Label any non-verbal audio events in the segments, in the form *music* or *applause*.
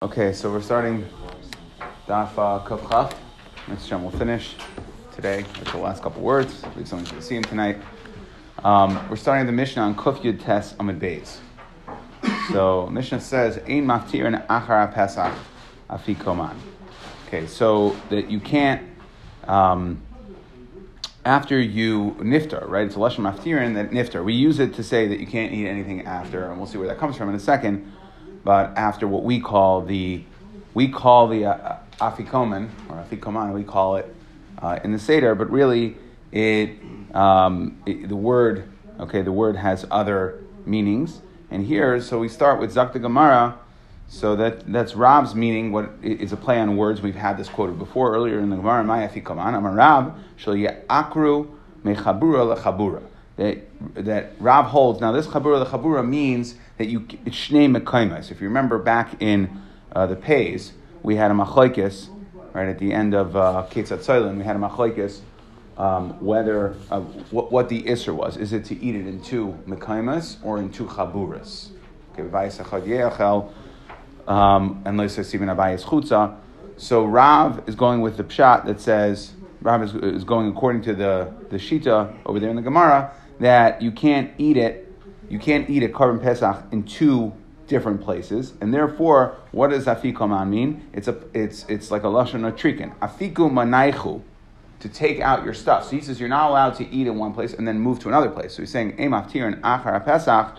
Okay, so we're starting Daf uh, Next time we'll finish today with the last couple words. We have something to see him tonight. Um, we're starting the Mishnah on Kuf Yud Tes Amud Beis. So Mishnah says, Ein maftir and achar pesach afikoman. Okay, so that you can't, um, after you niftar, right? It's a lashon maftirin that niftar. We use it to say that you can't eat anything after, and we'll see where that comes from in a second but after what we call the we call the uh, afikoman or afikoman, we call it uh, in the seder, but really it, um, it, the word okay the word has other meanings, and here so we start with zakta gemara. So that that's Rab's meaning. What is a play on words? We've had this quoted before earlier in the Gemara. My afikoman amar Rab shel akru mechabura lechabura that that Rab holds. Now, this chabura the chabura means that you it's shnei mekaimas. If you remember back in uh, the Pays, we had a machlokes right at the end of uh, Ketzat. We had a machlokes um, whether uh, what, what the isser was. Is it to eat it in two mekaimas or in two chaburas? Okay, um, and. So Rav is going with the pshat that says Rav is, is going according to the the shita over there in the Gemara that you can't eat it, you can't eat a korban pesach in two different places, and therefore, what does afikoman mean? It's a it's it's like a lashon trikin. Afiku manaichu, to take out your stuff. So he says you're not allowed to eat in one place and then move to another place. So he's saying emaftirin achar pesach,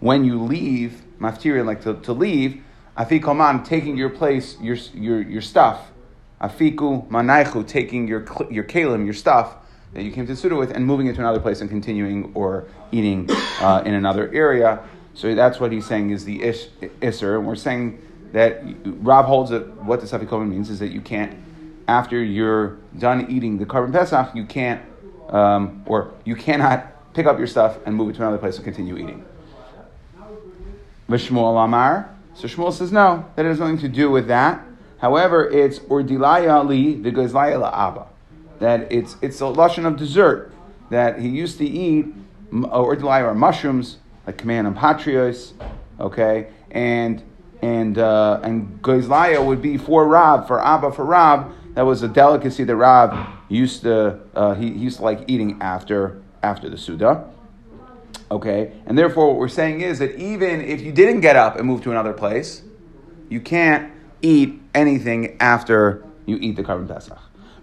when you leave maftirin like to, to leave. Afikoman taking your place, your your your stuff. Afiku manaichu taking your your kalim, your stuff that you came to Suda with and moving it to another place and continuing or eating uh, in another area. So that's what he's saying is the ish, isser. And we're saying that Rob holds that what the Safikoman means is that you can't, after you're done eating the korban pesach, you can't, um, or you cannot pick up your stuff and move it to another place and continue eating. Vishmuel Amar. So Shmuel says no, that it has nothing to do with that. However, it's ordilaya li v'gozlaya la abba that it's it's a lashon of dessert that he used to eat or or mushrooms like command and patrios, okay, and and uh, and goizlaya would be for Rab for Abba for Rab. That was a delicacy that Rab used to uh, he, he used to like eating after after the Suda. Okay, and therefore what we're saying is that even if you didn't get up and move to another place, you can't eat anything after you eat the korban pesach.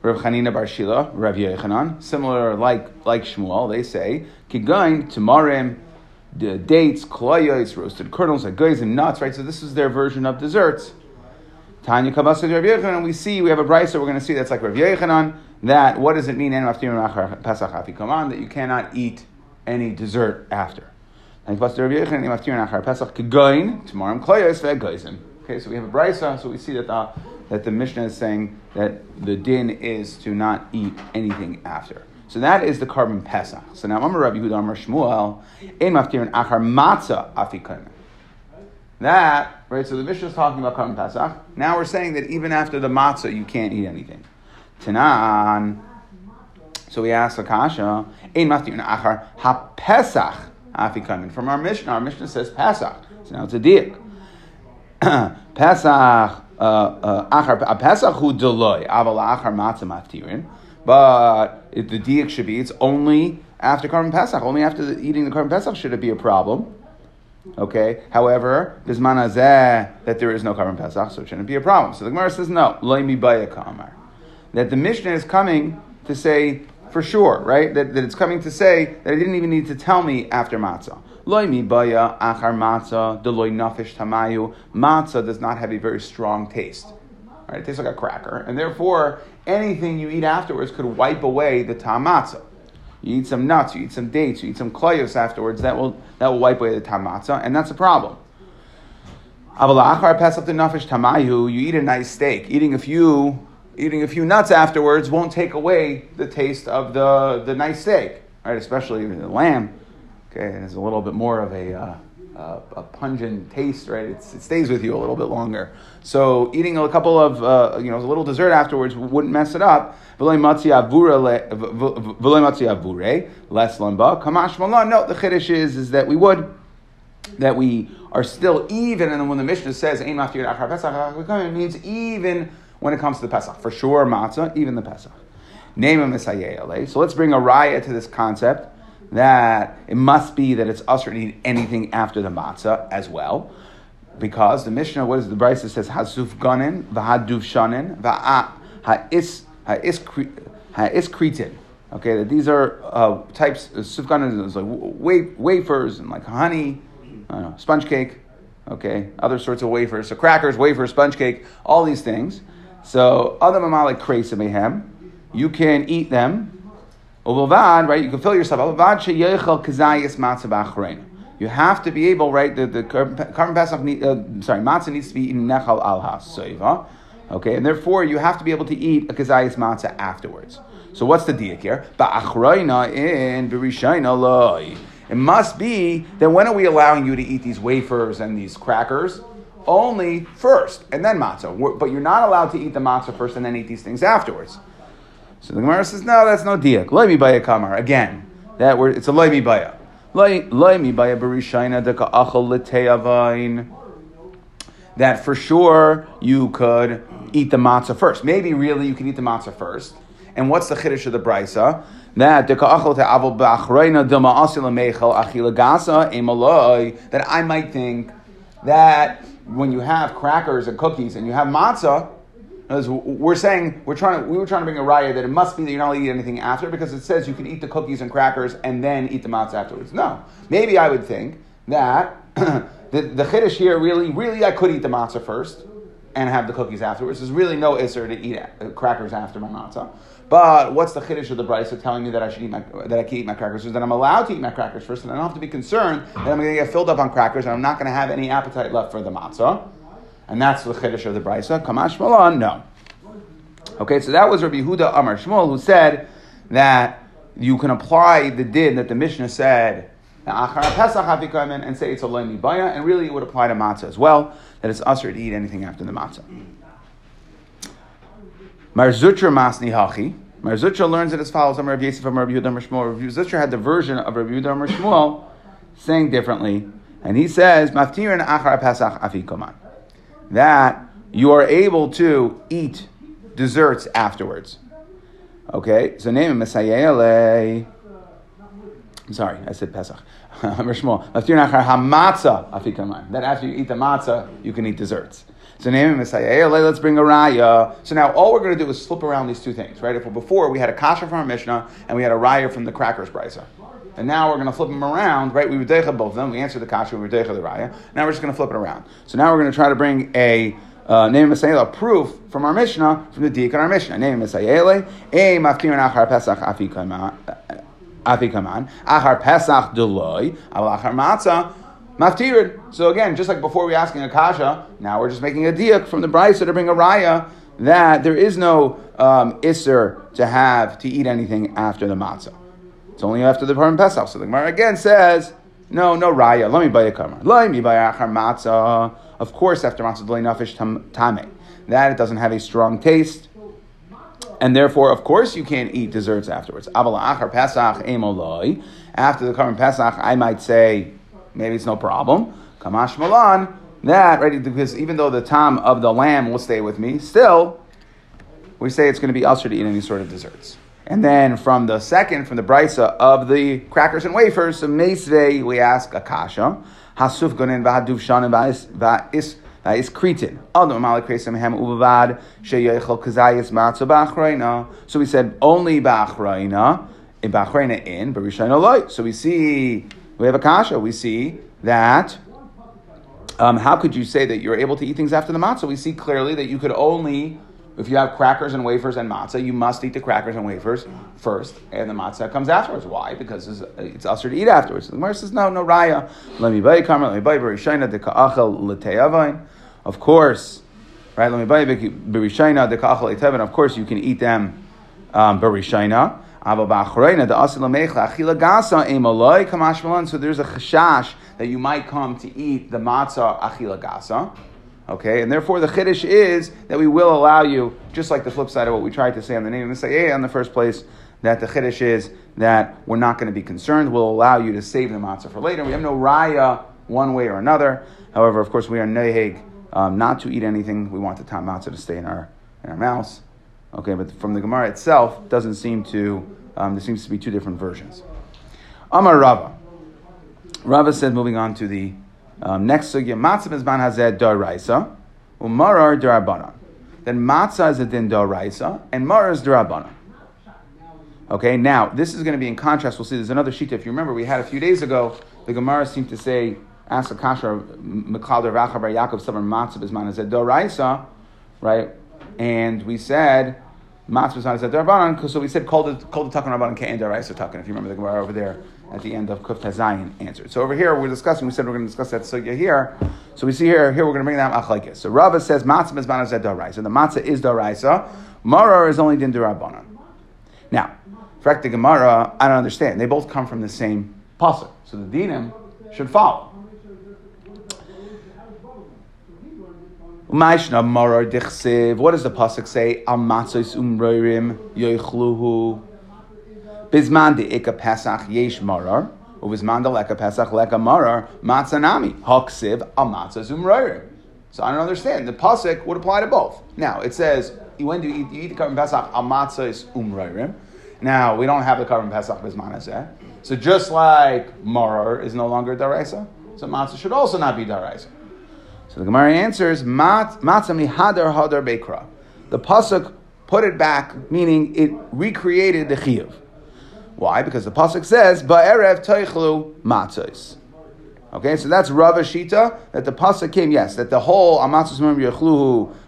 Rav Chanina Bar Shila, Rav Yochanan, similar like like Shmuel, they say kigain tamarim, dates, kolayos, roasted kernels, and nuts. Right, so this is their version of desserts. Tanya Kabasa Rav Yochanan, we see we have a brisa. We're going to see that's like Rav Yochanan. That what does it mean? That you cannot eat any dessert after. Okay, so we have a brisa, so we see that the that the Mishnah is saying that the din is to not eat anything after. So that is the korban Pesach. So now Amar Rabbi Yehuda Amar Shmuel, Ein Maftirin Achar Matzah Afikomen. That, right, so the Mishnah is talking about korban Pesach. Now we're saying that even after the matzah, you can't eat anything. Tanan. So we ask Akasha, Ein Maftirin Achar HaPesach Afikomen. From our Mishnah, our Mishnah says Pesach. So now it's a diak. *clears throat* Pesach Uh, uh, achar pesach hu deloy aval achar matzah maftirin. But if the diak should be, it's only after korban pesach. Only after the, eating the korban pesach should it be a problem. Okay. However, bisman azeh that there is no korban pesach, so it shouldn't be a problem. So the Gemara says no. Loy mi kamar. That the Mishnah is coming to say for sure, right? That, that it's coming to say that it didn't even need to tell me after matzah. Loy mi baya achar matzah, deloy nafish tamayu. Matzah does not have a very strong taste. Right? It tastes like a cracker. And therefore, anything you eat afterwards could wipe away the tam. You eat some nuts, you eat some dates, you eat some klayos afterwards, that will, that will wipe away the tam and that's a problem. Avalachar pass up the nafish tamayu, you eat a nice steak. Eating a few eating a few nuts afterwards won't take away the taste of the, the nice steak, right? Especially the lamb. Okay, and it's a little bit more of a, uh, uh, a pungent taste, right? It's, it stays with you a little bit longer. So eating a couple of, uh, you know, a little dessert afterwards wouldn't mess it up. Less lamba. Kamash malan. No, the chiddush is, is that we would. that we are still even, and when the Mishnah says it means even when it comes to the Pesach. For sure, matzah, even the Pesach. Name of Messiah. So let's bring a raya to this concept that it must be that it's usher to eat anything after the matzah as well. Because the Mishnah, what is the Brisa says, Hasuf ganin, v'haduv shanin, ha'is, ha'is, ha'is. Okay, that these are uh, types, uh, sufganin is like wafers and like honey, know, sponge cake, okay, other sorts of wafers. So crackers, wafers, sponge cake, all these things. So other mamalik kreisa you can eat them Uvavad, right? You can fill yourself. Uvavad sheyechel kazayis b'achrein. You have to be able, right? The, the korban pesach, uh, sorry, matzah needs to be eaten nechal al ha Okay, and therefore you have to be able to eat a kazayis matzah afterwards. So what's the diak here? Ba'achreina in b'rishayna loy. It must be that when are we allowing you to eat these wafers and these crackers? Only first, and then matzah. But you're not allowed to eat the matzah first and then eat these things afterwards. So the Gemara says, no, that's no diak. Loy mi baya kamar. Again, that word, it's a loy mi baya. Loy mi baya barishayna deka achol l'teavain. That for sure you could eat the matzah first. Maybe really you could eat the matzah first. And what's the chiddush of the brisa? That that I might think that when you have crackers and cookies and you have matzah, we're saying we're trying to, we were trying to bring a raya that it must be that you're not allowed to eat anything after because it says you can eat the cookies and crackers and then eat the matzah afterwards. No, maybe I would think that *clears throat* the, the chiddush here really, really I could eat the matzah first and have the cookies afterwards. There's really no isser to eat uh, crackers after my matzah. But what's the chiddush of the brisa telling me that I should eat my, that I can eat my crackers? Is that I'm allowed to eat my crackers first, and I don't have to be concerned that I'm going to get filled up on crackers and I'm not going to have any appetite left for the matzah. And that's the chiddush of the brisa. Kamash Malon, no. Okay, so that was Rabbi Huda Amar Shmuel who said that you can apply the din that the Mishnah said and say it's a loy baya, and really it would apply to matzah as well, that it's usher to eat anything after the matzah. Marzutra masni hachi. Marzutra learns it as follows: Amar Yosef, Amar Yehuda, Shmuel. Rabbi Zutra had the version of Rabbi Yehuda, Shmuel, saying differently, and he says, "Maftirin achar pesach afikoman." That you are able to eat desserts afterwards. Okay, so nima mesayei'a. I'm sorry, I said Pesach. *laughs* That after you eat the matzah, you can eat desserts. So nima mesayei'a. Let's bring a raya. So now all we're going to do is flip around these two things, right? If before we had a kasha from our Mishnah and we had a raya from the crackers brisa. And now we're going to flip them around, right? We would both of them. We answered the kasha, we would the raya. Now we're just going to flip it around. So now we're going to try to bring a uh, nima mesayei'a, proof from our Mishnah, from the in our Mishnah. Nima mesayei'a, a mafkirin achar pesach afikaman, achar pesach deloy, achar matzah, maftirin. So again, just like before we were asking a kasha, now we're just making a diak from the brisa to bring a raya that there is no um, isser to have to eat anything after the matzah. It's only after the Purim Pesach. So the Gemara again says, no, no raya. Loy mi baya a kamar. Loy mi baya achar matzah. Of course, after matzah delay nafish tame, that it doesn't have a strong taste, and therefore, of course, you can't eat desserts afterwards. achar pesach emoloi. After the current pesach, I might say maybe it's no problem. Kamash malan. That right because even though the tam of the lamb will stay with me, still we say it's going to be usher to eat any sort of desserts. And then from the second, from the brisa of the crackers and wafers, so meisvei, we ask akasha. Hasuf gonin v'haduv shanim v'is matzah b'achreina. So we said only b'achreina, in b'achreina in, b'rishayna loy. So we see, we have a kasha, we see that um, how could you say that you're able to eat things after the matzah? We see clearly that you could only if you have crackers and wafers and matzah, you must eat the crackers and wafers first, and the matzah comes afterwards. Why? Because it's, it's usher to eat afterwards. the Gemara says, no, no raya. Loy mi baya karma, loy mi baya berishayna de ka'achel l'teyavain. Of course, right? Loy mi baya berishayna de ka'achel l'teyavain. Of course, you can eat them um, berishayna. So there's a chashash that you might come to eat the matzah achila gasa. Okay, and therefore the chiddush is that we will allow you, just like the flip side of what we tried to say on the name of Messiah in the first place, that the chiddush is that we're not going to be concerned. We'll allow you to save the matzah for later. We have no raya one way or another. However, of course, we are neheg um, not to eat anything. We want the tam matzah to stay in our in our mouths. Okay, but from the Gemara itself, doesn't seem to. Um, there seems to be two different versions. Amar Rava. Rava said, moving on to the um, next sugya, matzah mizman hazed daraisa, umarar darabanan. Then matzah is a din daraisa, and marar is darabanan. Okay, now this is going to be in contrast. We'll see. There's another sheet. If you remember, we had a few days ago. The Gemara seemed to say, "Ask a kasha Mikal Racha Bar Yaakov Savar Matzah Bisman Hazed Doraisa," right? And we said matzah Bisman Hazed Dorabanan. So we said called it called the Takan Rabbanan Ke'en Doraisa Takan. If you remember the Gemara over there at the end of Kuf Tazayin answered. So over here we're discussing. We said we're going to discuss that sugya here. So we see here. Here we're going to bring that machlekes. So Rava says matzah Bisman Hazed Doraisa. The matzah is Doraisa. Marar is only din Durabanan. Now. The Gemara, I don't understand. They both come from the same pasuk, so the dinim should follow. What does the pasuk say? Al matzos umroirim yoichluhu bizman de ika pesach yesh marar ubizman de leka pesach leka marar matzanami haksiv al umroirim. So I don't understand. The pasuk would apply to both. Now it says when do you eat, you eat the korban pesach al matzos umroirim. Now, we don't have the korban Pesach Bisman eh? So just like maror is no longer Daraisa, so Matzah should also not be Daraisa. So the Gemara answers, Matzah mihadar hadar bekra. The Pasuk put it back, meaning it recreated the Chiyuv. Why? Because the Pasuk says, Ba'erev teichlu matzos. Okay, so that's Rava Shita, that the Pasuk came, yes, that the whole Amatzos Mem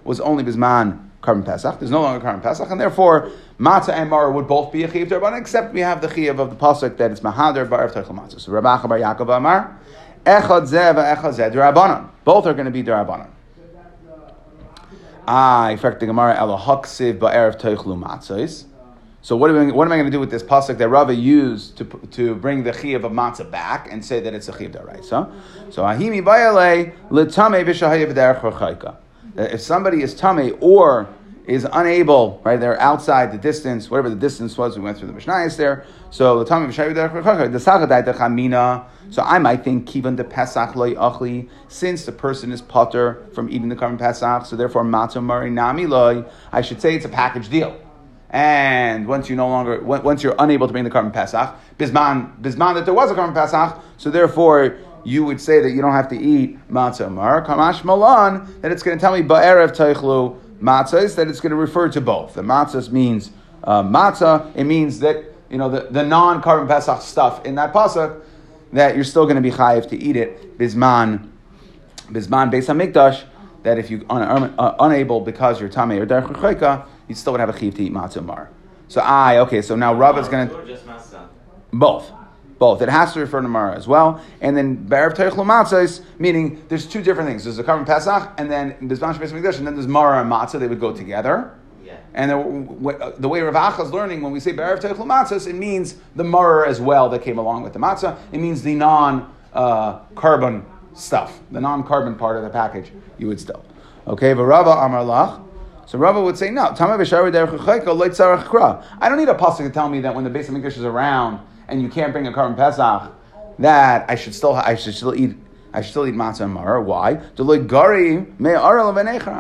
was only Bisman korban Pesach. There's no longer korban Pesach, and therefore matzah and mar would both be a chiyav derbanan, except we have the chiyav of the pasuk that it's mahader ba'erev teichel matzah. So Rabbi Bar Yaakov Amar, echad zeh v'echad zeh derabanan. Both are going to be derabanan. Ah, effect the Gemara ela haksiv ba'erev teichlu matzahs. So what, we, what am I going to do with this pasuk that Rava used to, to bring the chiyav of matzah back and say that it's a chiyav deraisa? So ahimi bayale l'tamei v'shahayav derech uh, If somebody is tame or is unable, right? They're outside the distance, whatever the distance was. We went through the Mishnayos there. So the of the So I might think kivan de pesach loy achli, since the person is potter from eating the korban pesach, so therefore matzah mari nami loy. I should say it's a package deal. And once you no longer, once you're unable to bring the korban pesach, bisman bisman that there was a korban pesach, so therefore you would say that you don't have to eat matzah mar kamash malan. That it's going to tell me ba'erev teichlu matzahs, that it's going to refer to both. The matzahs means uh, matzah. It means that you know the, the non-korban pesach stuff in that pasuk that you're still going to be chayiv to eat it bisman bisman based on mikdash. That if you are un, uh, unable because you're tamei or derech you still would have a chayiv to eat matzah mar. So I okay. So now Rav is going to both. Both. It has to refer to Mara as well. And then Barav Teich Matzahs, meaning there's two different things. There's the korban Pesach, and then there's Mash and then there's Mara and Matzah. They would go together. Yeah. And the, the way Rav Acha is learning, when we say Barav Teich Matzahs, it means the Mara as well that came along with the Matzah. It means the non uh, korban stuff, the non korban part of the package, you would still. Okay, Varava Amar Lach. So Rava would say, no, I don't need a pasuk to tell me that when the base of English is around, and you can't bring a korban pesach, that I should still I should still eat I should still eat matzah and mar. Why? I'm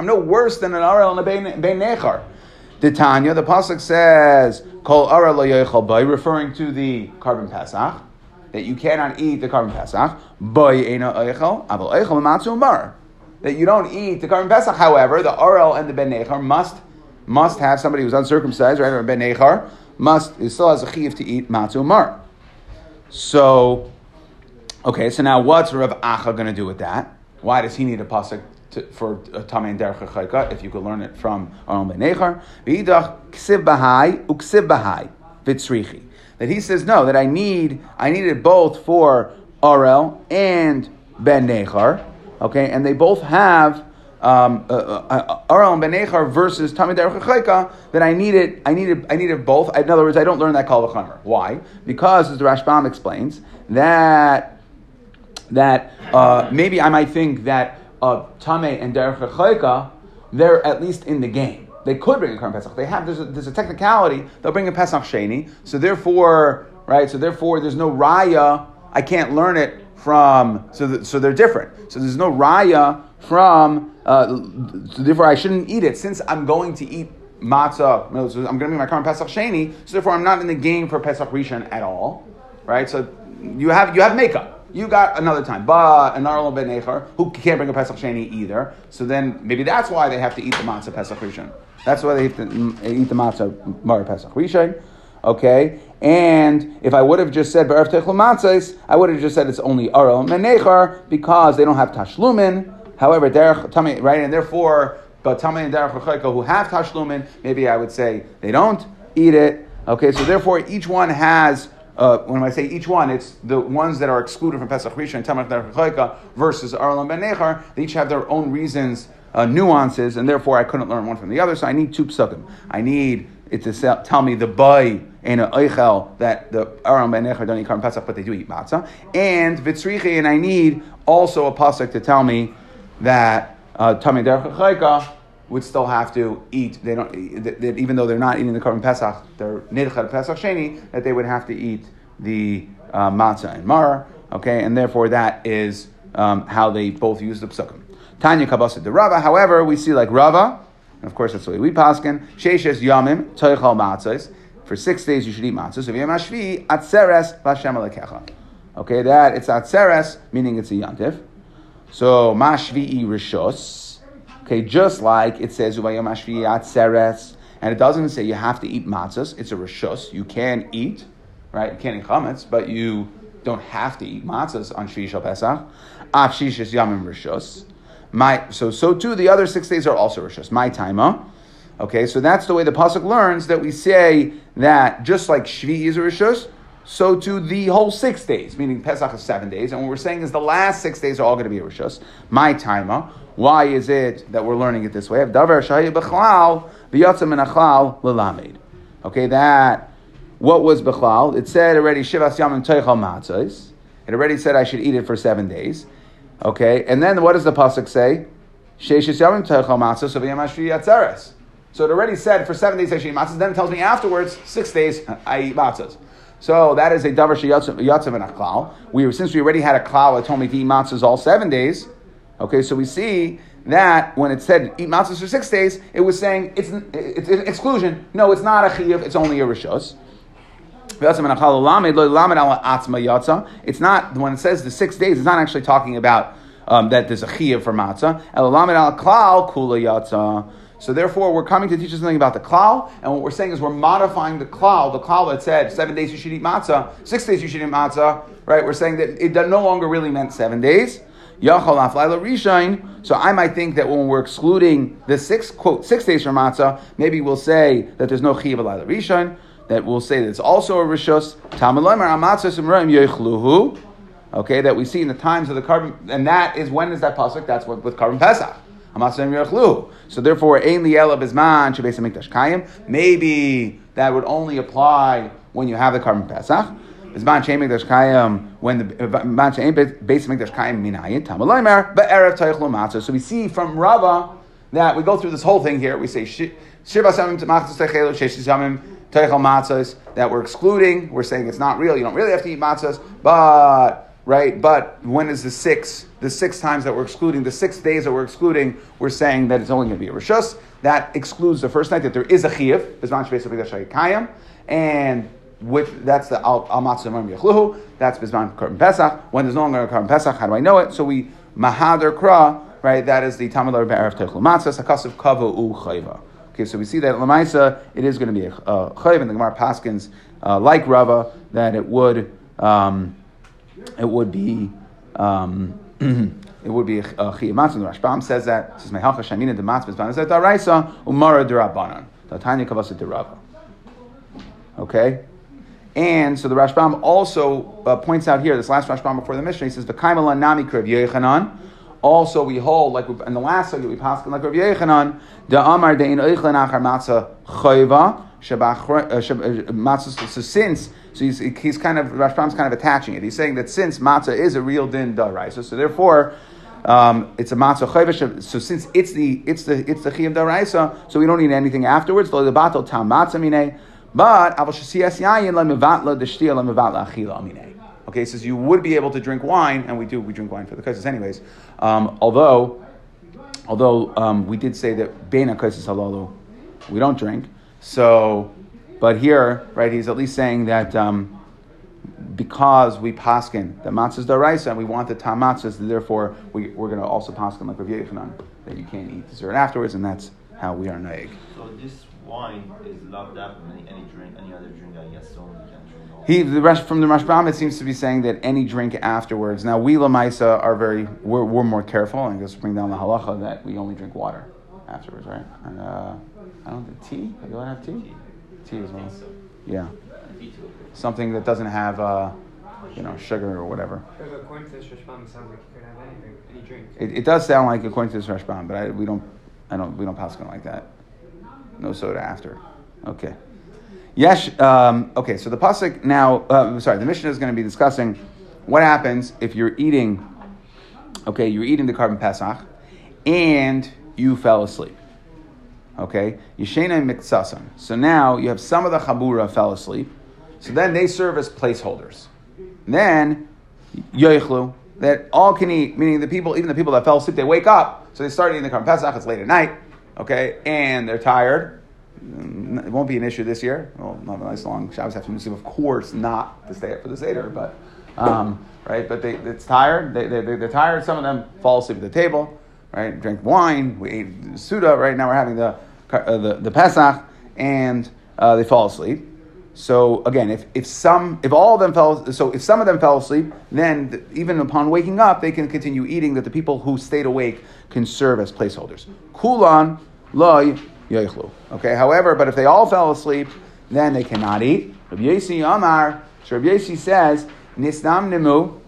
no worse than an arel and a bein nechar. The Tanya, the pasuk says, "Kol arel referring to the korban pesach, that you cannot eat the korban pesach. By ena oichel, aval oichel matzah mar. That you don't eat the korban pesach. However, the arel and the ben nechar must must have somebody who's uncircumcised, right, or ben nechar must still has a chiv to eat matzah mar. So, okay, so now what's Rav Acha going to do with that? Why does he need a pasuk to, for Tamei and Derech Chayka if you could learn it from Aaron Ben Nechar? V'idach uksiv. That he says no, that I need I need it both for Arel and Ben Nechar. Okay, and they both have um, uh, uh, uh, Aral Benechar versus Tamid Derech that I needed, I needed, I needed both. In other words, I don't learn that Kal V'chamer. Why? Because, as the Rashbam explains, that that uh, maybe I might think that uh, Tameh and Derech they're at least in the game. They could bring a Karm Pesach. They have there's a, there's a technicality. They'll bring a Pesach Sheni. So therefore, right? So therefore, there's no Raya. I can't learn it from so the, so they're different. So there's no raya from uh, so therefore I shouldn't eat it since I'm going to eat matzah. So I'm going to be my current Pesach Sheni. So therefore I'm not in the game for Pesach Rishon at all, right? So you have you have makeup. You got another time, but an Arlo ben Echer who can't bring a Pesach Sheni either. So then maybe that's why they have to eat the matzah Pesach Rishon. That's why they have to eat the matzah Mar Pesach Rishon. Okay, and if I would have just said Be'erev Techel Matzahs, I would have just said it's only Arel Menechar because they don't have Tashlumin. However, Derech Tami, right, and therefore, but Tami and Derech who have Tashlumin, maybe I would say they don't eat it. Okay, so therefore each one has uh, when I say each one, it's the ones that are excluded from Pesach Rishon and Tamar Chayka versus Arlan Ben Nechar. They each have their own reasons, uh, nuances, and therefore I couldn't learn one from the other. So I need two psukim. I need it to tell me the boy and a eichel that the Aram Ben Nechar don't eat Karm Pesach, but they do eat matzah. And Vitzrichi, and I need also a pasuk to tell me that uh, Tamid Chayka would still have to eat. They don't that, that even though they're not eating the Karban Pesach, they're Nidchad Pesach Sheni, that they would have to eat the uh, matzah and mar. Okay, and therefore that is um, how they both use the psukim. Tanya kabasa de Rava. However, we see like Rava, and of course that's the way we paskin. Sheishes yamim toichal matzahs. For six days you should eat matzahs. So v'yam hashvi atzeres l'Hashem alekecha. Okay, that it's atzeres, meaning it's a yantif. So mashvi rishos. Okay, just like it says seres, and it doesn't say you have to eat matzahs. It's a rishus. You can eat, right? You can't eat chametz, but you don't have to eat matzahs on Shvi Shal Pesach. Af shishis yamim rishus. My so so too. The other six days are also rishus. My timer. Okay, so that's the way the pasuk learns that we say that just like Shvi is a rishus, so to the whole six days, meaning Pesach is seven days, and what we're saying is the last six days are all going to be a rishus. My timer. Why is it that we're learning it this way? Okay, that what was b'chlal? It said already shivas yamim teichal matzos. It already said I should eat it for seven days. Okay, and then what does the pasuk say? Sheishis yamim teichal matzos v'yamashri yatzeres. So it already said for seven days I should eat matzahs. Then it tells me afterwards six days I eat matzahs. So that is a davar sheyatzav and a klal. We since we already had a klal that told me to eat matzahs all seven days. Okay, so we see that when it said eat matzahs for six days, it was saying it's, it's, an exclusion. No, it's not a chiyuv, it's only a rishos. It's not, when it says the six days, it's not actually talking about um, that there's a chiyuv for matzah. So therefore, we're coming to teach us something about the klal, and what we're saying is we're modifying the klal. The klal that said seven days you should eat matzah, six days you should eat matzah, right? We're saying that it no longer really meant seven days. So I might think that when we're excluding the six quote six days from matzah, maybe we'll say that there's no chiyav alayla rishain. That we'll say that it's also a yechluhu. Okay, that we see in the times of the korban, and that is when is that pasuk? That's what with Karban Pesach. So therefore, ein liela bizman shebesa mikdash kayim. Maybe that would only apply when you have the Karban Pesach. Bizman shein mikdash kayim when the man shein base mikdash kayim minayin tamaloimer be'erev taychlo matzah. So we see from Rava that we go through this whole thing here. We say shiva samim matzah techelo sheshis samim taychel matzahs that we're excluding. We're saying it's not real. You don't really have to eat matzahs, but right. But when is the six? The six times that we're excluding, the six days that we're excluding, we're saying that it's only going to be a rishus. That excludes the first night that there is a. Bizman kayim and with that's the al matzah yachluhu. That's bisman korban pesach. When there's no longer a korban pesach, how do I know it? So we mahader kra, right? That is the tamalar be'erev techlu matzah sakasav kava u chayva. Okay, so we see that lamaisa it is going to be a, a chayv, and the Gemara Paskins uh, like Rava that it would um, it would be. Um, *clears throat* it would be a chiyah matzah. The Rashbam says that. Says mehacha shamina de matzah bisman zet daraisa umara derabanan. Tatanya kavasa derava. Okay, and so the Rashbam also uh, points out here, this last Rashbam before the Mishnah, he says, "V'kaimala nami krev Yochanan." Also, we hold like in the last sugya we pass like Rav Yochanan, the Amar dein oichlen achar matzah chayva uh, uh, matzah. So since so he's, he's kind of Rashbam's kind of attaching it. He's saying that since matzah is a real din daraisa, so therefore. Um, it's a matzah chayva. So since it's the it's the it's the chiyam daraisa, so we don't need anything afterwards. Lo the batal tam matzah mine. But okay, Okay, says you would be able to drink wine, and we do. We drink wine for the kaisis anyways. Um, although, although um, we did say that bena kaisis halalu, we don't drink. So, but here, right, he's at least saying that. Um, because we paskin the matzahs daraisa and we want the tam matzahs, therefore we, we're going to also paskin like Rav Yochanan that you can't eat dessert afterwards, and that's how we are naig. So this wine is loved up any, any drink, any other drink I guess only can drink. all. He the rest from the Rashbam it seems to be saying that any drink afterwards. Now we lamaisa are very we're, we're more careful and just bring down the halacha that we only drink water afterwards, right? And uh, I don't think tea. You want to have tea? Tea as well. so. Yeah, something that doesn't have uh, you know sugar or whatever. According to this Rashbam, it sounds like you could have anything, any drink. It, it does sound like according to this Rashbam, but I, we don't I don't we don't pass it like that. No soda after. Okay. Yes. Um, okay. So the pasuk now. Uh, sorry, the Mishnah is going to be discussing what happens if you're eating. Okay, you're eating the korban pesach, and you fell asleep. Okay, Yeshena miktsasam. So now you have some of the chabura fell asleep. So then they serve as placeholders. Then yoichlu that all can eat, meaning the people, even the people that fell asleep, they wake up. So they start eating the korban pesach. It's late at night. Okay, and they're tired. Mm, It won't be an issue this year. Well, not a nice long Shabbos afternoon sleep, of course, not to stay up for the seder, but um, right. But they, it's tired. They, they, they're tired. Some of them fall asleep at the table. Right, drink wine. We ate suda. Right now we're having the uh, the, the Pesach, and uh, they fall asleep. So again, if, if some, if all of them fell, so if some of them fell asleep, then th- even upon waking up, they can continue eating. That the people who stayed awake can serve as placeholders. Kulan loy yoichlu. Okay. However, but if they all fell asleep, then they cannot eat. Rabbi Yossi Amar. So Rabbi Yossi says nisnam nimu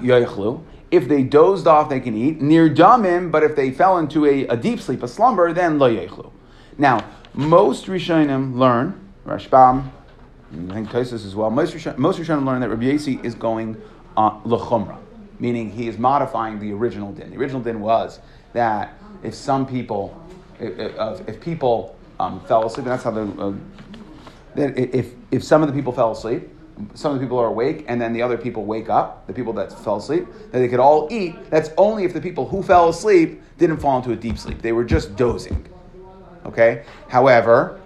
yoichlu. If they dozed off, they can eat. Near damim, but if they fell into a, a deep sleep, a slumber, then lo yoichlu. Now, most Rishonim learn, Rashbam, I think Tosis as well, most Rishonim, most Rishonim learn that Rabbi Yossi is going uh, lechumra, meaning he is modifying the original din. The original din was that if some people, if, if people um, fell asleep, and that's how the, uh, that if, if some of the people fell asleep, some of the people are awake, and then the other people wake up, the people that fell asleep, that they could all eat. That's only if the people who fell asleep didn't fall into a deep sleep. They were just dozing. Okay? However,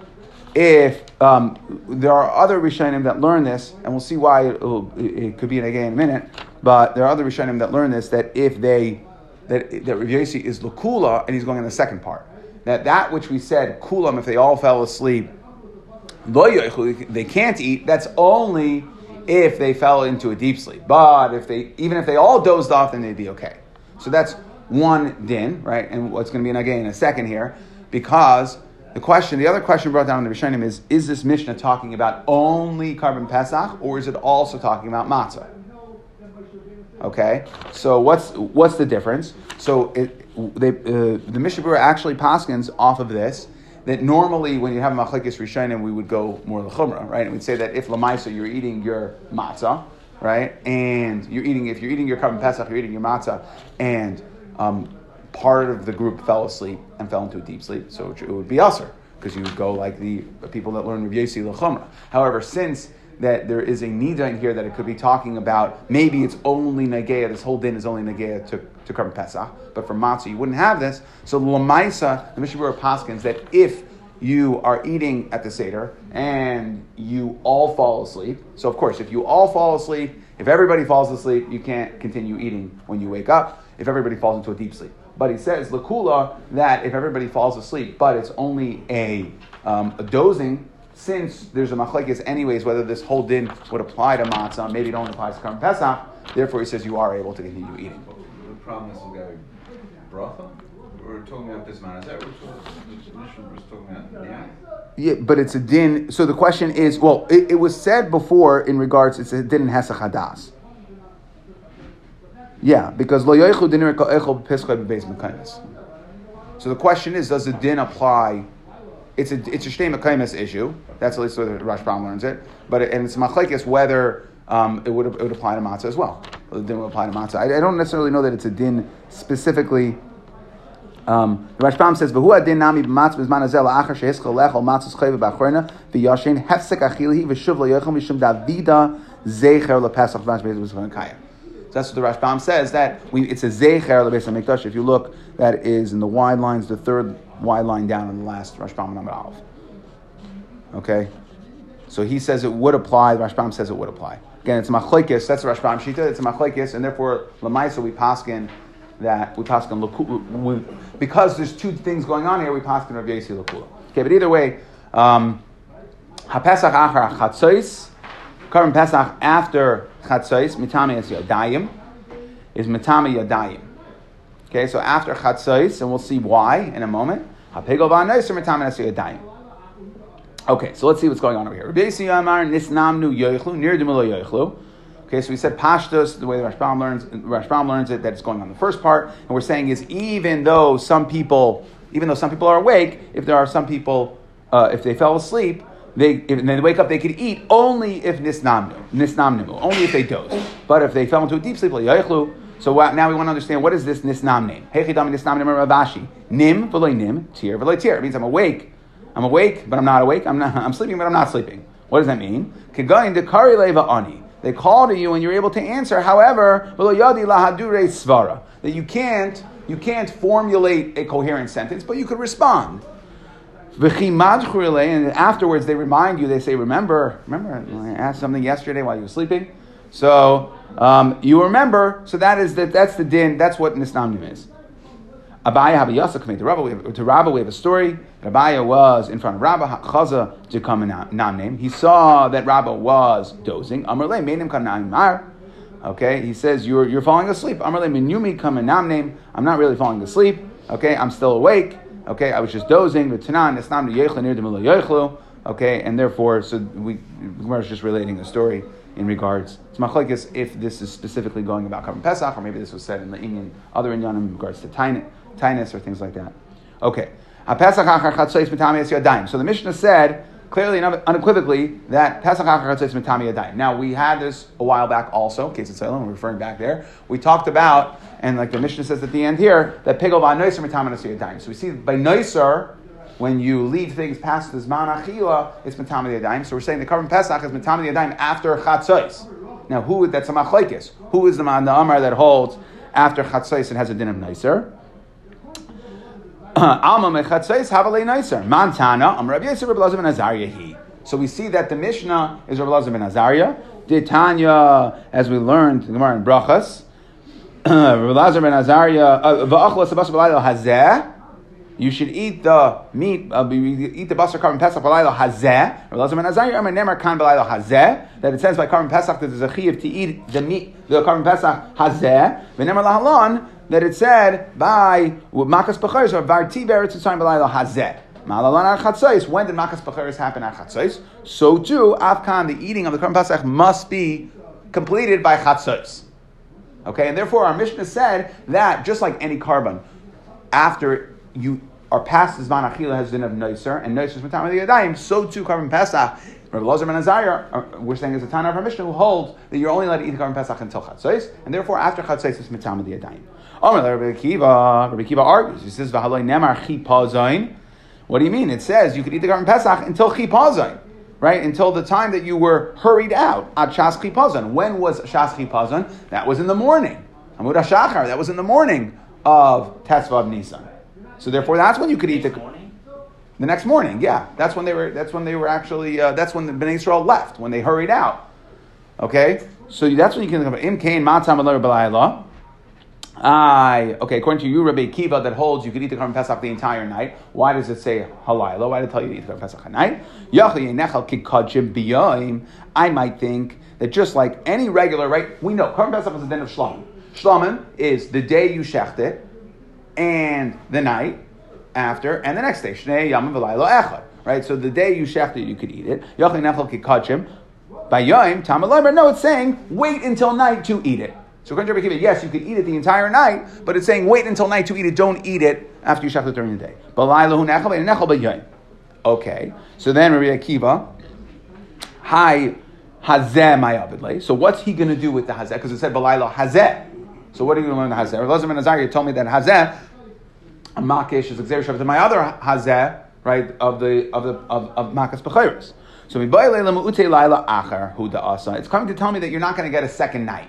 if um, there are other Rishonim that learn this, and we'll see why it, it- could be again in a minute, but there are other Rishonim that learn this that if they that that Rav Yossi is lakula and he's going in the second part that that which we said kulam if they all fell asleep they can't eat. That's only if they fell into a deep sleep. But if they even if they all dozed off, then they'd be okay. So that's one din, right? And what's going to be an again in a second here, because the question, the other question brought down in the Rishonim is: Is this Mishnah talking about only korban pesach, or is it also talking about matzah? Okay, so what's what's the difference? So it, they, uh, the Mishnah Berurah actually paskins off of this that normally when you have a machlekes rishonim we would go more lechumra, right? And we'd say that if lamaisa you're eating your matzah, right, and you're eating if you're eating your korban pesach, you're eating your matzah, and um, part of the group fell asleep and fell into a deep sleep, so it would be usher because you go like the people that learn Rav lechumra. However, since that there is a nida in here that it could be talking about maybe it's only nageya, this whole din is only nageya to, to pesach, but for matzah you wouldn't have this. So lamaisa, the Mishnah Berurah paskins that if you are eating at the Seder and you all fall asleep. So, of course, if you all fall asleep, if everybody falls asleep, you can't continue eating when you wake up, if everybody falls into a deep sleep. But he says, Lakula, that if everybody falls asleep, but it's only a, um, a dozing, since there's a machlekes anyways, whether this whole din would apply to matzah, maybe it only applies to Karm Pesach, therefore he says you are able to continue eating. The problem is we got bracha. We're talking about this man. Is that what we're talking? The Mishnah was talking about now. Yeah, but it's a din. So the question is, well, it, it was said before in regards, it's a din in Hesach Hadas. Yeah, because lo yoichu din echol pischoi bebeis mekaymis. So the question is, does the din apply? It's a it's a shtei mekaymis issue. That's at least way Rashbam learns it. But it, and it's machlekes whether um, it would it would apply to matzah as well. The din would apply to matzah. I, I don't necessarily know that it's a din specifically. Um, the Rashbam says, "V'hu adin nami b'matz b'zman hazel la'achar shehischal lechol matzos chayve b'achrona v'yashin hefsek achilihi v'shuv lo'yochel mishum davida zecher lepesach v'nash beis kaya. That's what the Rashbam says that we, it's a zecher lebeis hamikdash. If you look, that is in the wide lines, the third wide line down in the last Rashbam number Aleph. Okay, so he says it would apply. The Rashbam says it would apply. Again, it's machlekes. That's the Rashbam shita. It's a machlekes, and therefore lamaisa we paskin that we paskin because there's two things going on here. We paskin Rav lakula. Okay, but either way, um, hapesach achar chatzos, korban pesach after chatzos mitami es yadayim is mitami yadayim. Okay, so after chatzos, and we'll see why in a moment. Okay, so let's see what's going on over here. Okay, so we said pashtos, the way the Rashbam learns, Rashbam learns it, that it's going on the first part, and we're saying is even though some people, even though some people are awake, if there are some people, uh, if they fell asleep, they if they wake up, they could eat only if nisnamnu, nisnamnu, only if they doze. But if they fell into a deep sleep, yoichlu. So now we want to understand what is this nisnam name? Hechidam nisnam name Rabashi. Nim v'loy nim, tir v'loy tir. It means I'm awake I'm awake, but I'm not awake. I'm, not, *laughs* I'm sleeping, but I'm not sleeping. What does that mean? Kegain dekari leva ani. They call to you and you're able to answer. However, that you can't you can't formulate a coherent sentence, but you could respond. And afterwards, they remind you. They say, "Remember, remember, I asked something yesterday while you were sleeping." So um, you remember. So that is that. That's the din. That's what nisnamnim is. Abaye Habayasa coming to Rabba. To Rabba, we have a story. Abaye was in front of Rabba Chaza to come nam name. He saw that Rabba was dozing. Amrle made him come. Okay, he says you're you're falling asleep. Amrle minyumi come nam name. I'm not really falling asleep. Okay, I'm still awake. Okay, I was just dozing. Okay, and therefore, so we Gemara is just relating the story in regards to machlekes if this is specifically going about covering Pesach, or maybe this was said in the Indian other Inyanim in regards to tinus or things like that. Okay. So the Mishnah said clearly and unequivocally that Pesach Achar Mitami Yadayim. Now we had this a while back also, case of silent, we're referring back there. We talked about, and like the Mishnah says at the end here, that Pigel by Noiser Mitami Yadayim. So we see by Noiser, when you leave things past the Zman Achila, it's Mitami Yadayim. So we're saying the korban Pesach is Mitami Yadayim after Chatzos. Now who, that's a machlaikis. Who is the man, the Amar that holds after Chatzos and has a din of Noiser? *clears throat* Alma mechatzais havalei nicer. Montana, am Rabbi Yisrael Rabbi ben Azariah he. So we see that the Mishnah is Rabbi Lazar ben Azariah. Tanya, as we learned in Gemara in Brachas, Lazar ben Azariah, uh, you should eat the meat, uh, eat the basar korban pesach b'layla hazeh. Lazar ben Azariah, Amar Nemer kan hazeh, that it says by korban pesach that there's a chiv to eat the meat, the korban pesach hazeh, lahalon, that it said by Makas Becharis or Varti Beretz Yitzayim B'layla Hazeh. Malalan Chatzos. When did Makas Becharis happen at Chatzos? So too, Afkan, the eating of the Korban Pesach must be completed by Chatzos. Okay, and therefore our Mishnah said that just like any korban, after you are past Zman Achila has been of Noiser, and Noiser is Matam Yadayim, so too korban Pesach Rabbi Lozer ben Azariah, uh, we're saying is a Tana of our Mishnah who holds that you're only allowed to eat the korban Pesach until Chatzos, and therefore after Chatzos it's Mitzam of the Yadayim. Rabbi Akiva, Rabbi Akiva argues. He says, "V'haloi nemar chipazayin." What do you mean? It says you could eat the korban Pesach until chipazayin, right? Until the time that you were hurried out at shas chipazon. When was shas chipazon? That was in the morning. Amud Shachar. That was in the morning of Tesvav Nisan. So therefore, that's when you could eat the. The next morning, yeah, that's when they were. That's when they were actually. Uh, that's when the Bnei Israel left. When they hurried out. Okay, so that's when you can. Im kain matam. I okay. According to you, Rabbi Kiva, that holds you could eat the korban pesach the entire night. Why does it say halayla? Why did it tell you to eat the korban pesach at night? I might think that just like any regular, right? We know korban pesach is a din of shlamim. Shlamim is the day you shecht it, and the night after, and the next day. Shnei yamim v'layla echad. Right. So the day you shecht it, you could eat it. Yachli nechal kikachim. By yom tamalamer. No, it's saying wait until night to eat it. So Akiva, yes, you could eat it the entire night, but it's saying wait until night to eat it. Don't eat it after you shach it during the day. Okay. So then Rabbi Akiva, hi hazeh my So what's he going to do with the hazeh? Because it said balayla hazeh. So what are you going to learn the hazeh? Elazar ben told me that hazeh, makish is exerishav to my other hazeh, right, of the of the of, of makas b'chayris. So it's coming to tell me that you're not going to get a second night.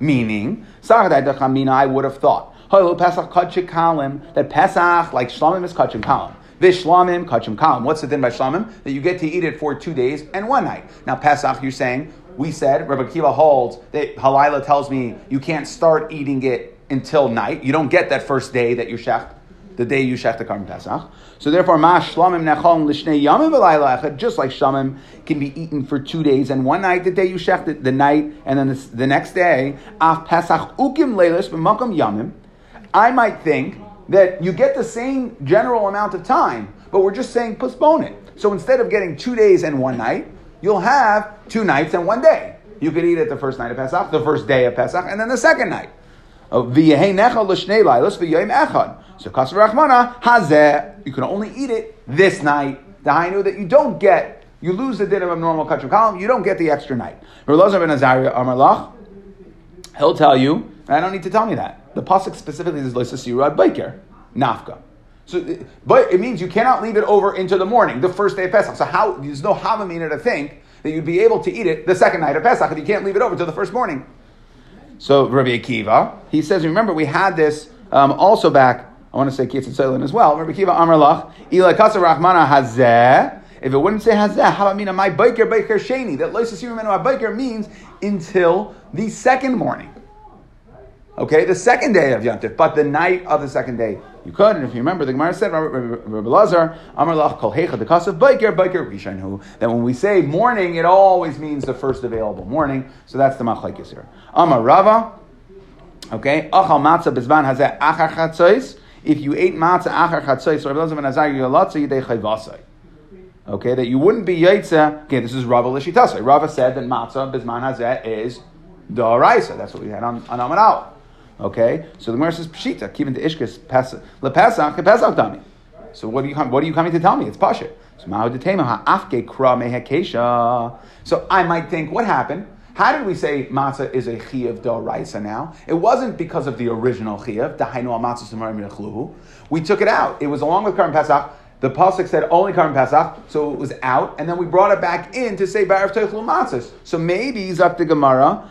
Meaning, I would have thought that Pesach, like Shlamim, is Kachim Kalim. Vishlamim, Kachim Kalim. What's the din by Shlamim? That you get to eat it for two days and one night. Now, Pesach, you're saying, we said, Rabbi Kiva holds that Halila tells me you can't start eating it until night. You don't get that first day that you're shecht, the day you shecht the Korban Pesach. So therefore, ma shlamim l'shnei yamim v'layla just like shlamim can be eaten for two days and one night, the day you shecht it, the night, and then the, the next day, af Pesach ukim leilis b'makom yamim, I might think that you get the same general amount of time, but we're just saying postpone it. So instead of getting two days and one night, you'll have two nights and one day. You could eat it the first night of Pesach, the first day of Pesach, and then the second night. Oh, so Kasar Rachmana Hazeh, you can only eat it this night. The Hainu that you don't get, you lose the din of normal kachim column, you don't get the extra night. He'll tell you, I don't need to tell me that. The pasuk specifically is Loisasirad Biker, Nafka. So, uh, but it means you cannot leave it over into the morning, the first day of Pesach. So how there's no havamina to think that you'd be able to eat it the second night of Pesach if you can't leave it over to the first morning. So Rabbi Akiva, he says, remember we had this um, also back. I want to say Kitzit Soilin as well. Rabbi Akiva Amarlach, Ila Kasa Rahmana Hazeh. If it wouldn't say Hazeh, how about mean my biker biker sheni? That loisasirim menu biker means until the second morning. Okay, the second day of Yom but the night of the second day you could. And if you remember, the Gemara said, Rabbi Lazar, Amar Lach Kol Hecha Dekasav Biker Biker Rishanhu. That when we say morning, it always means the first available morning. So that's the Machlekes here. Amar Rava. Okay, Achal Matzah Bizban Hazeh Achar Chatzois. If you ate matzah achar chatzois, Rabbi Lazar ben Azar Yolatza Yidei Chayvasai. Okay, that you wouldn't be yaitza. Okay, this is Rava Lishitasai. Rava said that matzah bisman hazeh is da'araisa. That's what we had on, on. Okay, so the Gemara says pshita, kivin to ishkis lepesach pesach dami. So what are you what are you coming to tell me? It's pasha. So ha'afke kra. So I might think, what happened? How did we say matzah is a chiyav da'raisa now? It wasn't because of the original chiyav, dahainu matzah We took it out. It was along with Korban Pesach. The pasuk said only Korban Pesach, so it was out, and then we brought it back in to say Barav Teichlu Matzahs. So maybe Zak the Gemara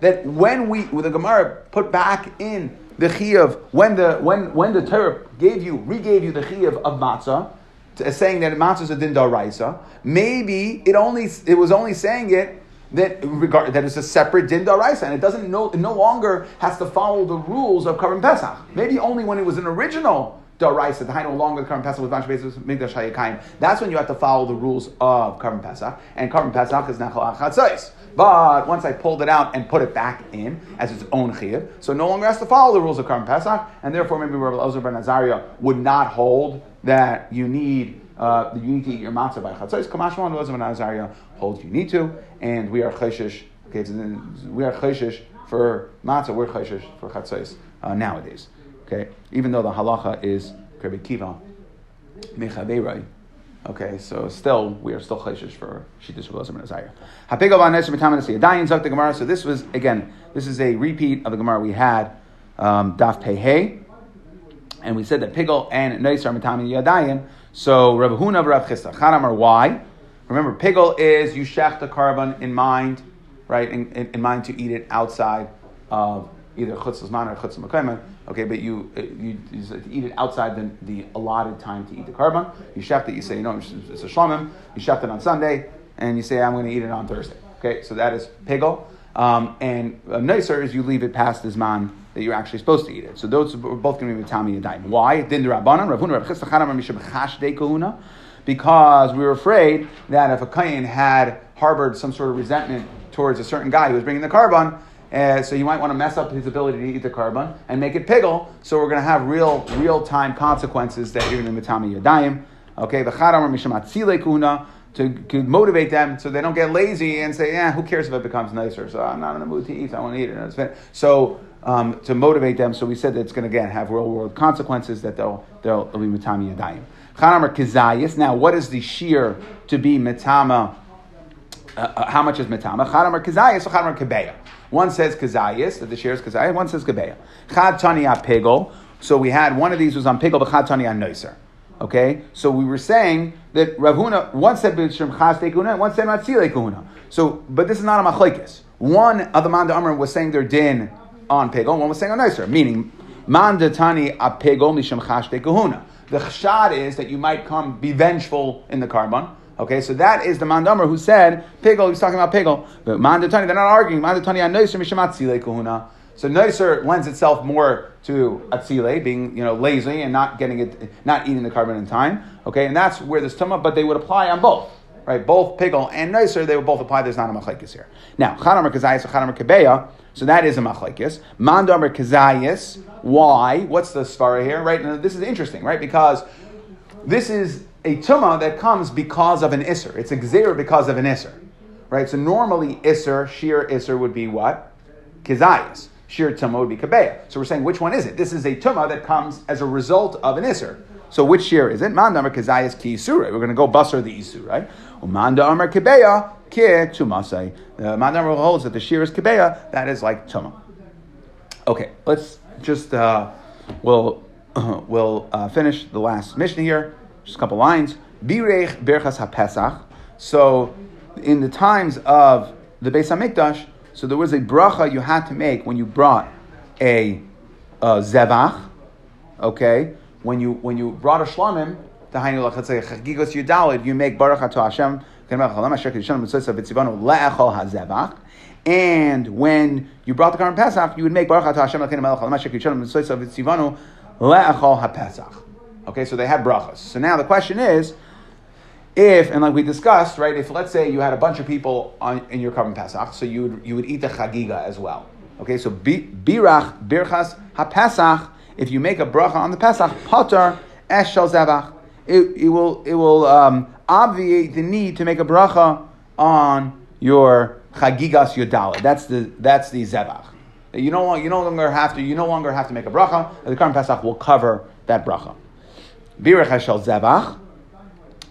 That when we, with the Gemara put back in the chiyuv, when the when when the Torah gave you, regave you the chiyuv of matzah, to, uh, saying that matzah is a din daraisa, maybe it only it was only saying it that regard that it's a separate din daraisa, and it doesn't no it no longer has to follow the rules of Korban Pesach. Maybe only when it was an original Daraisa, the no longer the Korban Pesach with Mash Migdash Hayakayim. That's when you have to follow the rules of Korban Pesach, and Korban Pesach is Nachal Chatzais. But once I pulled it out and put it back in as its own chiyuv, so no longer has to follow the rules of Korban Pesach, and therefore maybe Rabbi Elazar ben Azariah would not hold that you need uh, you need to eat your matzah by chatzos. Kamashma and Elazar ben Azariah holds you need to, and we are chayshish. Okay, we are chayshish for matzah. We're chayshish for chatzos uh, nowadays. Okay, even though the halacha is Rabbi Kiva mechaverai. Okay, so still we are still chayshish for shittus Rabbi and Azariah. Hapigav anesh mitamanasi adayin zok the Gemara. So this was again, this is a repeat of the Gemara we had um, daf pehe, and we said that pigal and neis are mitamin yadayin. So Rabbi Huna Rav Chisda Chanam why? Remember, pigal is you shech the korban in mind, right? In, in, in mind to eat it outside of either chutz man or chutz makayman. Okay, but you, uh, you, you eat it outside the, the allotted time to eat the korban. You shecht it. You say, you know, it's a shlomim. You shecht it on Sunday, and you say, I'm going to eat it on Thursday. Okay, so that is pigel. Um, and nicer is you leave it past this man that you're actually supposed to eat it. So those are both going to be Tami and Daim. Why? Because we were afraid that if a Kayin had harbored some sort of resentment towards a certain guy who was bringing the korban, uh, so you might want to mess up his ability to eat the korban and make it piggle. So we're going to have real, real time consequences that you're going to mitami yadayim. Okay, the chadamar mishamat kuna to, to motivate them so they don't get lazy and say, yeah, who cares if it becomes nicer? So I'm not in the mood to eat. I want to eat it. So um, to motivate them, so we said that it's going to again have real world consequences that they'll they'll, be mitami yadayim. Chanamar kizayis. Now, what is the shear to be mitama? Uh, uh, how much is mitama? Chanamar kizayis or chanamar kebeya? One says kazayis, that the share is. One says kabeya. Chad tani pigel. So we had one of these was on pigel, but chad tani on noiser. Okay, so we were saying that Rav Huna one said b'shem chas kahuna, one said matzile kahuna. So, but this is not a machlekes. One of the Manda Amr was saying their din on pegel, one was saying on nicer, meaning Manda tani a pegel misham chas kahuna. The chshad is that you might come be vengeful in the korban. Okay, so that is the Mandamar who said pigel. He's talking about pigel. But Mandatani, they're not arguing. Mandatani anoiser mishamatzile kahuna. So noiser lends itself more to atzile, being you know lazy and not getting it, not eating the korban in time. Okay, and that's where this tuma. But they would apply on both. Right, both pigel and noiser, they would both apply. There's not a machlekes here. Now, chadamer kazayis, chadamer kebeya. So that is a machlekes. Mandamer kazayis. Why? What's the svara here? Right, now, this is interesting, right? Because this is a tuma that comes because of an isser. It's a gzeir because of an isser. Right? So normally isser, sheer isser would be what? Kizayas. Sheer tuma would be kabeya. So we're saying which one is it? This is a tuma that comes as a result of an isser. So which sheer is it? Manda amar kizayas ki isura. We're going to go busser the isu, right? Manda amar kabeya ki tumasai. The manda amar holds that the sheer is kabeya. That is like tuma. Okay, let's just uh, we'll *clears throat* we'll uh, finish the last mission here. Just a couple lines. Birech berchas haPesach. So, in the times of the Beis Hamikdash, so there was a bracha you had to make when you brought a, a zevach. Okay, when you when you brought a shlamim, you make baruch to Hashem. And when you brought the Karban Pesach, you would make Baruch to Hashem Okay, so they had brachas. So now the question is, if and like we discussed, right? If let's say you had a bunch of people on, in your Karban Pesach, so you would you would eat the chagiga as well. Okay, so birach birchas haPesach. If you make a bracha on the Pesach, pater eshel zevach. It, it will it will um, obviate the need to make a bracha on your chagigas yodala. That's the that's the zevach. You no you no longer have to you no longer have to make a bracha. The Karban Pesach will cover that bracha. Birach Hashel Zevach.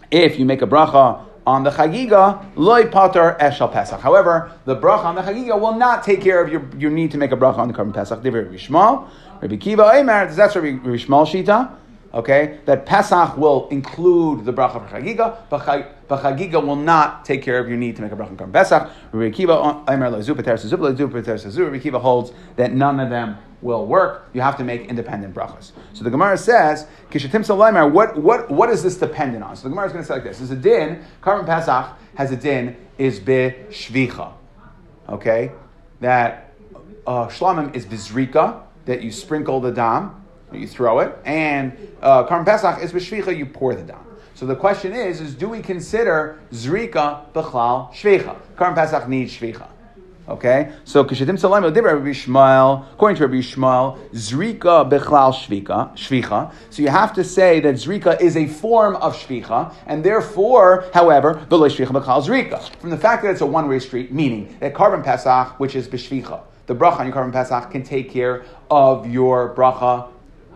If you make a bracha on the Chagiga, loy pater eshel Pesach. However, the bracha on the Chagiga will not take care of your, your need to make a bracha on the Karban Pesach. Divir Rishmal, Rabbi Kiva Eimer, that's Rabbi Rishmal Shita. Okay, that Pesach will include the bracha for Chagiga, but Chagiga will not take care of your need to make a bracha on Karban Pesach. Rabbi Kiva holds that none of them will work. You have to make independent brachas. So the Gemara says, Kishatim Salamar, what, what, what is this dependent on? So the Gemara is going to say like this. There's a din, Karban Pesach has a din, is be shvicha. Okay? That uh, shlamim is bizrika, that you sprinkle the dam, you throw it, and uh, Karban Pesach is b'shvicha, you pour the dam. So the question is, is do we consider zrika b'chlal shvicha? Karban Pesach needs shvicha. Okay, so Kishatim Salam Rabbi Shmuel, according to Rabbi Shmuel, Zrika Bechlal Shvika, Shvicha. So you have to say that Zrika is a form of Shvicha, and therefore, however, the Shvicha Bechlal Zrika. From the fact that it's a one-way street, meaning that Karban Pesach, which is B'Shvicha, the bracha on your Karban Pesach can take care of your bracha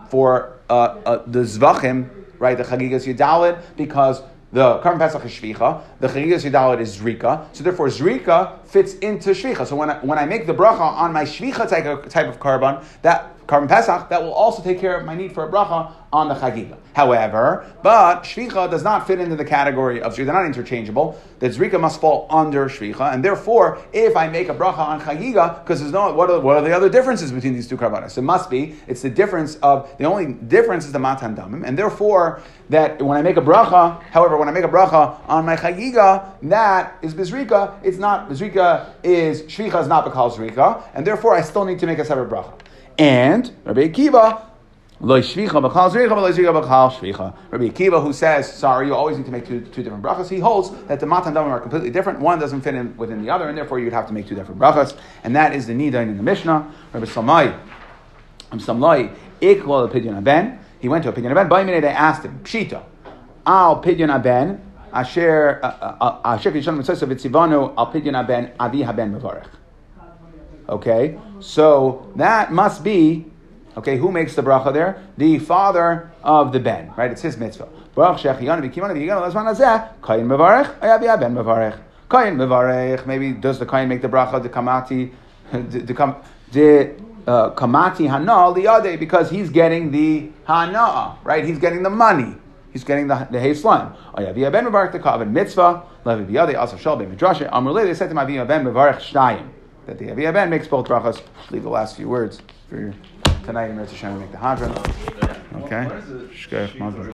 for uh, uh, the Zvachim, right, the Chagigas Yudalid, because the korban Pesach is Shvicha. The Chagigas Yudalit is Zrika. So therefore, Zrika fits into Shvicha. So when I, when I make the bracha on my Shvicha type type of korban, that Karban Pesach, that will also take care of my need for a bracha on the Chagiga. However, but Shvicha does not fit into the category of Zrika. They're not interchangeable. The Zrika must fall under Shvicha. And therefore, if I make a bracha on Chagiga, because there's no, what are, what are the other differences between these two karbanos? It must be, it's the difference of, the only difference is the Matan Damim. And therefore, that when I make a bracha, however, when I make a bracha on my Chagiga, that is Bizrika. It's not, Bizrika is, Shvicha is not Bakal Zrika. And therefore, I still need to make a separate bracha. And Rabbi Akiva, Rabbi Akiva, who says, sorry, you always need to make two, two different brachas, he holds that the matan damim are completely different. One doesn't fit in within the other, and therefore you'd have to make two different brachas. And that is the nidain in the Mishnah. Rabbi Samai, Samlai, Iklal Pidyon Aben. He went to opinion Aben. By they asked him, Pshita, Al Pidyon Aben, Asher, uh, uh, uh, Asher Kishan Mitzvah Vitzivanu, Al Pidyon Aben, Avi Haben Mevarech. Okay, so that must be okay. Who makes the bracha there? The father of the ben, right? It's his mitzvah. Baruch shechiyan v'kimon v'yigan l'zman hazeh kayin mevarech ayavi ben mevarech kayin mevarech. Maybe does the kayin make the bracha the kamati *laughs* the kam the uh, kamati hana liyade because he's getting the hana right? He's getting the money. he's getting the, the hay slime. Via ben mevarich the kaven mitzvah, levi biyade also shal ben midrashe. Amrle they said to my ben mevarich shnayim that the via ben makes both brachas. Leave the last few words for tonight in Mitzvah Shem we make the hadron. Okay.